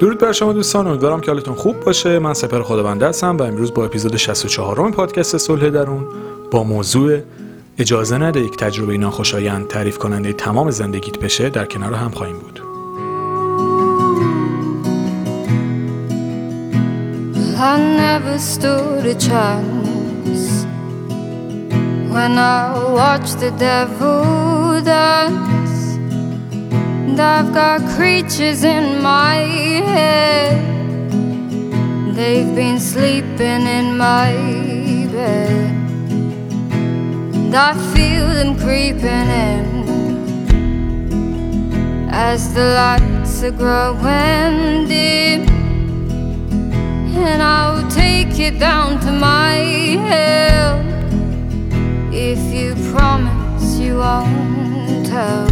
درود بر شما دوستان امیدوارم که حالتون خوب باشه من سپر خداونده هستم و امروز با اپیزود 64 م پادکست صلح درون با موضوع اجازه نده یک تجربه ناخوشایند تعریف کننده تمام زندگیت بشه در کنار هم خواهیم بود I. I've got creatures in my head, they've been sleeping in my bed. And I feel them creeping in as the lights are growing dim. And I'll take it down to my hell if you promise you won't tell.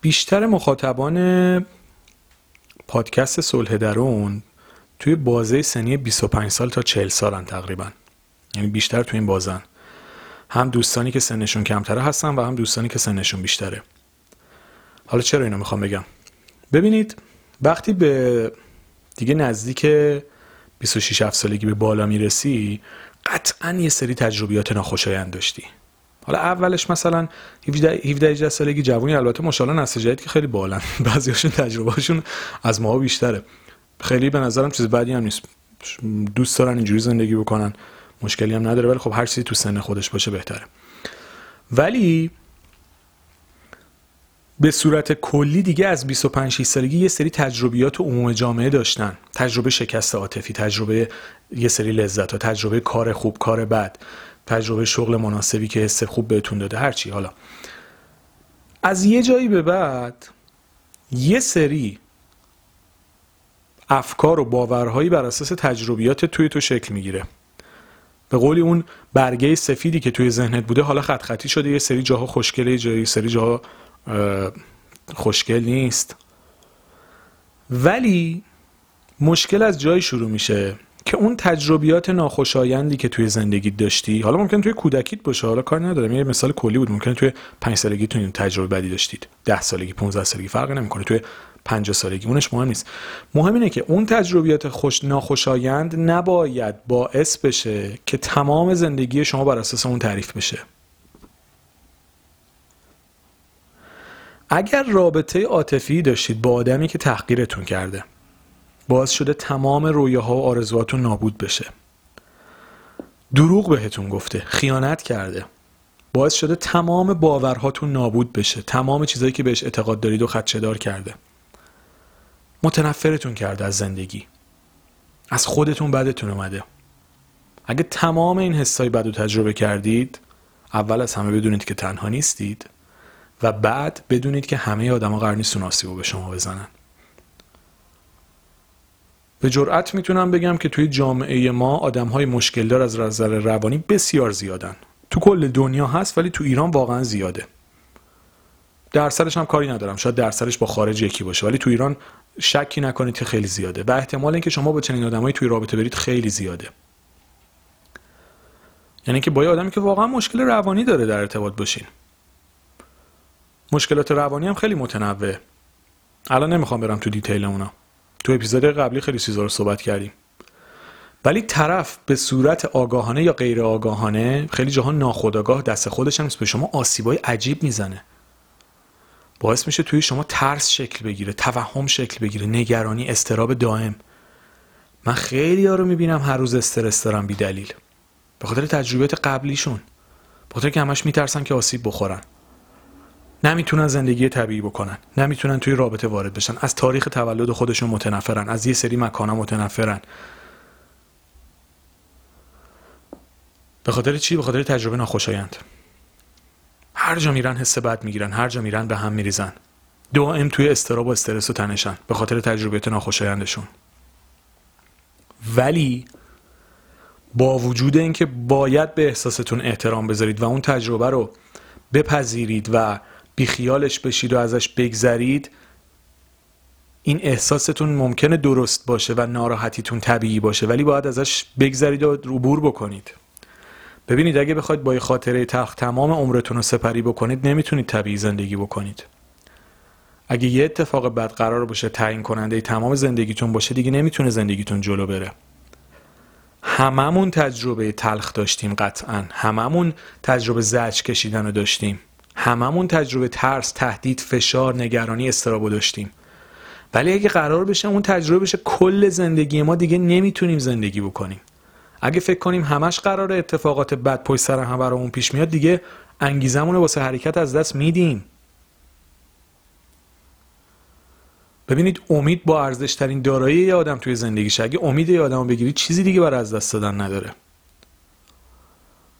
بیشتر مخاطبان پادکست صلح درون توی بازه سنی 25 سال تا 40 سالن تقریبا. یعنی بیشتر توی این بازن. هم دوستانی که سنشون کمتره هستن و هم دوستانی که سنشون بیشتره. حالا چرا اینو می‌خوام بگم؟ ببینید وقتی به دیگه نزدیک 26 7 سالگی به بالا می‌رسی قطعا یه سری تجربیات ناخوشایند داشتی. حالا اولش مثلا 17 18 سالگی جوونی البته ماشاءالله نسل جدید که خیلی بالن بعضیاشون تجربهشون از ما بیشتره. خیلی به نظرم چیز بدی هم نیست. دوست دارن اینجوری زندگی بکنن. مشکلی هم نداره ولی خب هر چیزی تو سن خودش باشه بهتره. ولی به صورت کلی دیگه از 25 6 سالگی یه سری تجربیات عموم جامعه داشتن. تجربه شکست عاطفی تجربه یه سری لذت ها تجربه کار خوب کار بد. تجربه شغل مناسبی که حس خوب بهتون داده. هرچی حالا. از یه جایی به بعد یه سری افکار و باورهایی بر اساس تجربیات توی تو شکل می‌گیره. به قولی اون برگه سفیدی که توی ذهنت بوده حالا خط خطی شده یه سری جاها خوشگله یه جایی سری جاها اه، خوشگل نیست. ولی مشکل از جایی شروع میشه. که اون تجربیات ناخوشایندی که توی زندگی داشتی حالا ممکن توی کودکیت باشه حالا کار ندارم. یه مثال کلی بود. ممکن توی 5 سالگیتون این تجربه بدی داشتید. 10 سالگی 15 سالگی فرقی نمی‌کنه. توی 50 سالگی اونش مهم نیست. مهم اینه که اون تجربیات خوش ناخوشایند نباید باعث بشه که تمام زندگی شما بر اساس اون تعریف بشه. اگر رابطه عاطفی داشتید با آدمی که تحقیرتون کرده باعث شده تمام رویاها و آرزوهاتون نابود بشه. دروغ بهتون گفته خیانت کرده. باعث شده تمام باورهاتون نابود بشه تمام چیزایی که بهش اعتقاد دارید و خدشه‌دار کرده. متنفرتون کرده از زندگی. از خودتون بدتون اومده. اگه تمام این حسای بد رو تجربه کردید اول از همه بدونید که تنها نیستید و بعد بدونید که همه آدما قرار نیست اون آسیبو به شما بزنن. به جرأت می‌تونم بگم که توی جامعه ما آدم های مشکل دار از نظر روانی بسیار زیادن. تو کل دنیا هست ولی تو ایران واقعا زیاده. درصدش هم کاری ندارم. شاید درصدش با خارج یکی باشه ولی تو ایران شکی نکنید که خیلی زیاده. و احتمال اینکه شما با چنین آدمایی توی رابطه برید خیلی زیاده. یعنی که با یه آدمی که واقعا مشکل روانی داره در ارتباط باشین. مشکلات روانی هم خیلی متنوع. الان نمی‌خوام برم تو دیتیل اونا. تو اپیزود قبلی خیلی چیزا رو صحبت کردیم. ولی طرف به صورت آگاهانه یا غیر آگاهانه خیلی جاها ناخودآگاه دست خودش هم به شما آسیبای عجیب می‌زنه. باعث میشه توی شما ترس شکل بگیره توهم شکل بگیره نگرانی استراب دائم. من خیلی ها رو می‌بینم هر روز استرس دارم بی دلیل به خاطر تجربیات قبلیشون. به خاطر که همش میترسن که آسیب بخورن. نمی‌تونن زندگی طبیعی بکنن. نمی‌تونن توی رابطه وارد بشن. از تاریخ تولد خودشون متنفرن. از یه سری مکانا متنفرن. به خاطر چی؟ به خاطر تجربه ناخوشایند. هر جا میرن حس بد می‌گیرن. هر جا میرن به هم میریزن. دائم توی استراب و استرس و تنشن. به خاطر تجربیات ناخوشایندشون. ولی با وجود اینکه باید به احساستون احترام بذارید و اون تجربه رو بپذیرید و بیخیالش بشید و ازش بگذرید این احساستون ممکنه درست باشه و ناراحتیتون طبیعی باشه ولی باید ازش بگذرید و عبور بکنید. ببینید اگه بخواید با خاطره تخت تمام عمرتون رو سپری بکنید نمی‌تونید طبیعی زندگی بکنید. اگه یه اتفاق بد قرار باشه تعیین کننده تمام زندگیتون باشه دیگه نمی‌تونه زندگیتون جلو بره. هممون تجربه تلخ داشتیم قطعا. هممون تجربه زج کشیدن رو داشتیم. هممون تجربه ترس تهدید فشار نگرانی استرابو داشتیم. ولی اگه قرار بشه اون تجربه بشه کل زندگی ما دیگه نمی‌تونیم زندگی بکنیم. اگه فکر کنیم همش قرار اتفاقات بد پشت سر هم برامون پیش میاد دیگه انگیزمون رو واسه حرکت از دست میدیم. ببینید امید با ارزش ترین دارایی یه آدم توی زندگیش اگه امید یه آدم بگیری چیزی دیگه برای از دست دادن نداره.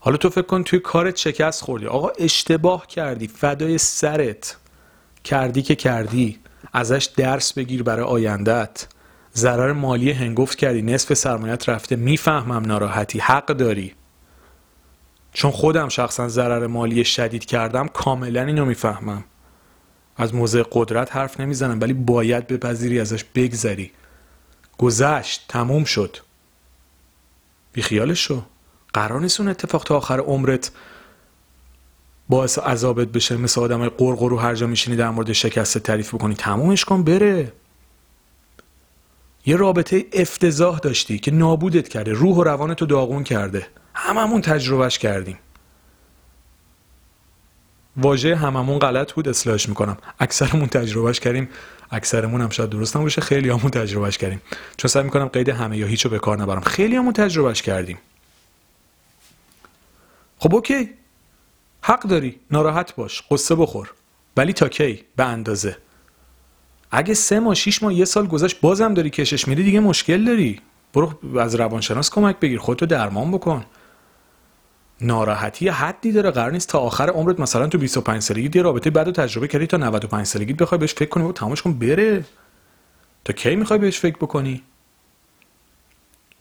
حالا تو فکر کن توی کارت شکست خوردی. آقا اشتباه کردی. فدای سرت. کردی که کردی. ازش درس بگیر برای آیندت ضرر مالی هنگفت کردی. نصف سرمایت رفته. می‌فهمم ناراحتی. حق داری. چون خودم شخصا ضرر مالی شدید کردم کاملا اینو می‌فهمم. از موضع قدرت حرف نمی‌زنم ولی باید بپذیری ازش بگذری. گذشت. تموم شد. بیخیالش شو. قرار نیست اون اتفاق تا آخر عمرت باعث عذابت بشه؟ مثل آدم های قرقرو هر جا میشینی در مورد شکست تعریف بکنی تمومش کن بره. یه رابطه افتضاح داشتی که نابودت کرده روح و روانتو داغون کرده. هممون تجربهش کردیم. واژه هممون غلط بود اصلاحش می‌کنم. اکثرمون تجربهش کردیم. اکثرمون هم شاید درست نباشه خیلی همون تجربهش کردیم. چون سعی می‌کنم قید همه یا هیچو به کار نبرم. خیلی همون تجربهش کردیم. خب اوکی. حق داری. ناراحت باش. قصه بخور. ولی تا کی؟ به اندازه. اگه سه ماه شیش ماه یه سال گذشت بازم داری کشش میری دیگه مشکل داری. برو از روانشناس کمک بگیر. خودتو درمان بکن. ناراحتی حدی داره قرار نیست تا آخر عمرت. مثلا تو 25 سالگی یه رابطه بعد تجربه کردی تا 95 سالگی بخوای بهش فکر کنی. و تمامش کن بره. تا کی می‌خوای بهش فکر بکنی؟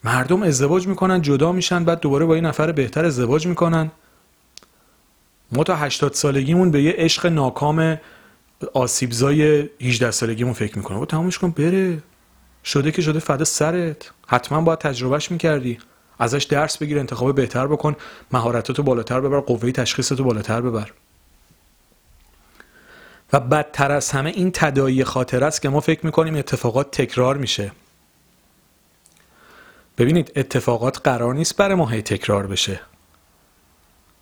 مردم ازدواج می‌کنن جدا میشن بعد دوباره با یه نفر بهتر ازدواج می‌کنن. ما تا 80 سالگیمون به یه عشق ناکام آسیبزای 18 سالگیمون فکر می‌کنه و تمامش کن بره. شده که شده فدا سرت. حتما باید تجربهش می‌کردی. ازش درس بگیر انتخاب بهتر بکن. مهارتاتو بالاتر ببر قوه تشخیصتو بالاتر ببر. و بدتر از همه این تدایی خاطر است که ما فکر می‌کنیم اتفاقات تکرار میشه. ببینید اتفاقات قرار نیست برای ما هی تکرار بشه.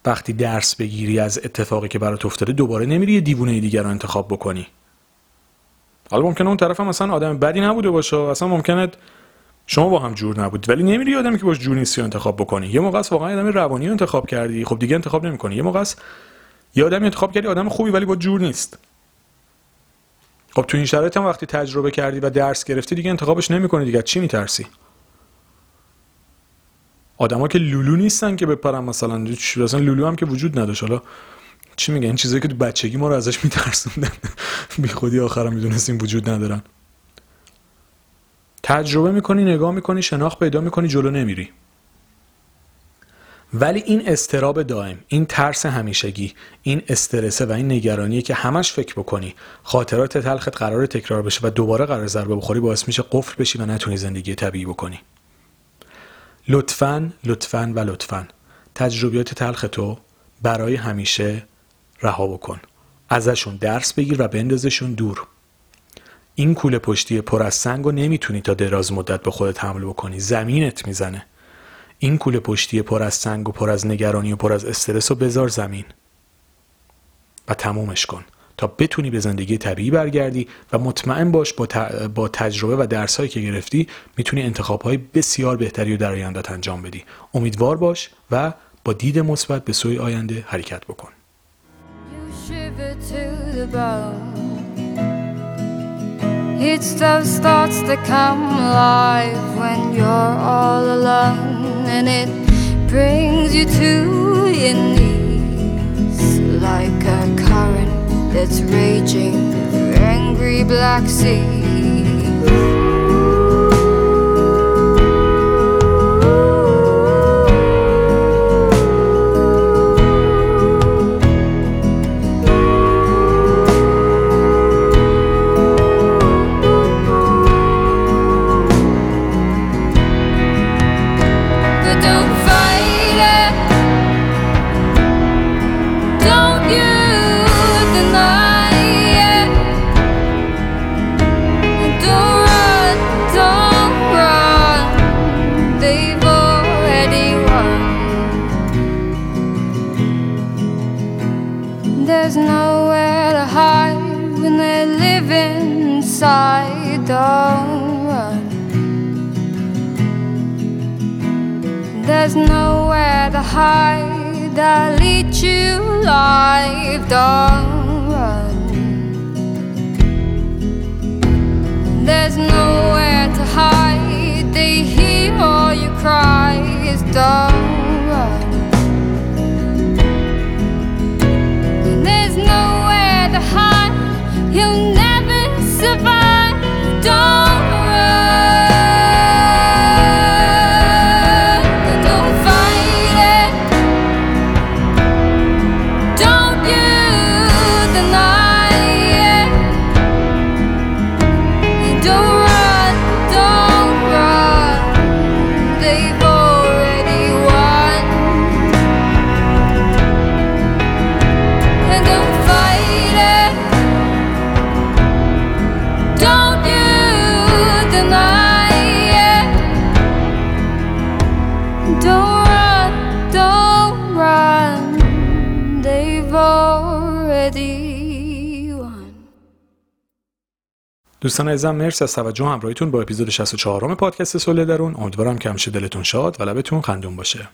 وقتی درس بگیری از اتفاقی که برات افتاده دوباره نمیری یه دیوونه دیگر رو انتخاب بکنی. حالا ممکنه اون طرف هم مثلا آدم بدی نبوده باشه اصلا ممکنه شما با هم جور نبود. ولی نمیری آدمی که باش جور نیستی انتخاب بکنی. یه موقع واقعا آدم روانی رو انتخاب کردی. خب دیگه انتخاب نمی‌کنی. یه موقع یه آدمی انتخاب کردی آدم خوبی ولی با جور نیست. خب تو این شرایط هم وقتی تجربه کردی و درس گرفتی دیگه انتخابش نمی‌کنی دیگه چی میترسی؟ آدما که لولو نیستن که بپرن مثلا مثلا لولو هم که وجود نداشت. حالا چی میگه این چیزایی که تو بچگی ما رو ازش میترسوندن. بی خودی آخرم می‌دونستیم وجود ندارن. تجربه می‌کنی نگاه می‌کنی شناخت پیدا می‌کنی جلو نمیری. ولی این استراب دائم این ترس همیشگی این استرسه و این نگرانیه که همش فکر بکنی. خاطرات تلخت قرار تکرار بشه و دوباره قرار ضربه بخوری باعث میشه قفل بشی و نتونی زندگی طبیعی بکنی. لطفا لطفا و لطفا. تجربیات تلخ تو برای همیشه رها بکن. ازشون درس بگیر و بندازشون دور. این کوله پشتی پر از سنگ رو نمی‌تونی تا دراز مدت به خودت حمل بکنی. زمینت می‌زنه. این کوله پشتی پر از سنگ و پر از نگرانی و پر از استرس رو بذار زمین. و تمومش کن. تا بتونی به زندگی طبیعی برگردی و مطمئن باش با, تجربه و درسهایی که گرفتی می‌تونی انتخابهای بسیار بهتری رو در آیندت انجام بدی. امیدوار باش و با دید مثبت به سوی آینده حرکت بکن. Brings you to your knees like a current. That's raging angry black seas. Hide. I'll eat you alive. Don't run. There's nowhere to hide. They hear all your cries. Don't دوستان عزیزم مرسی از توجه همراهیتون با اپیزود 64 پادکست صلح درون. امیدوارم که همیشه دلتون شاد و لبتون خندون باشه.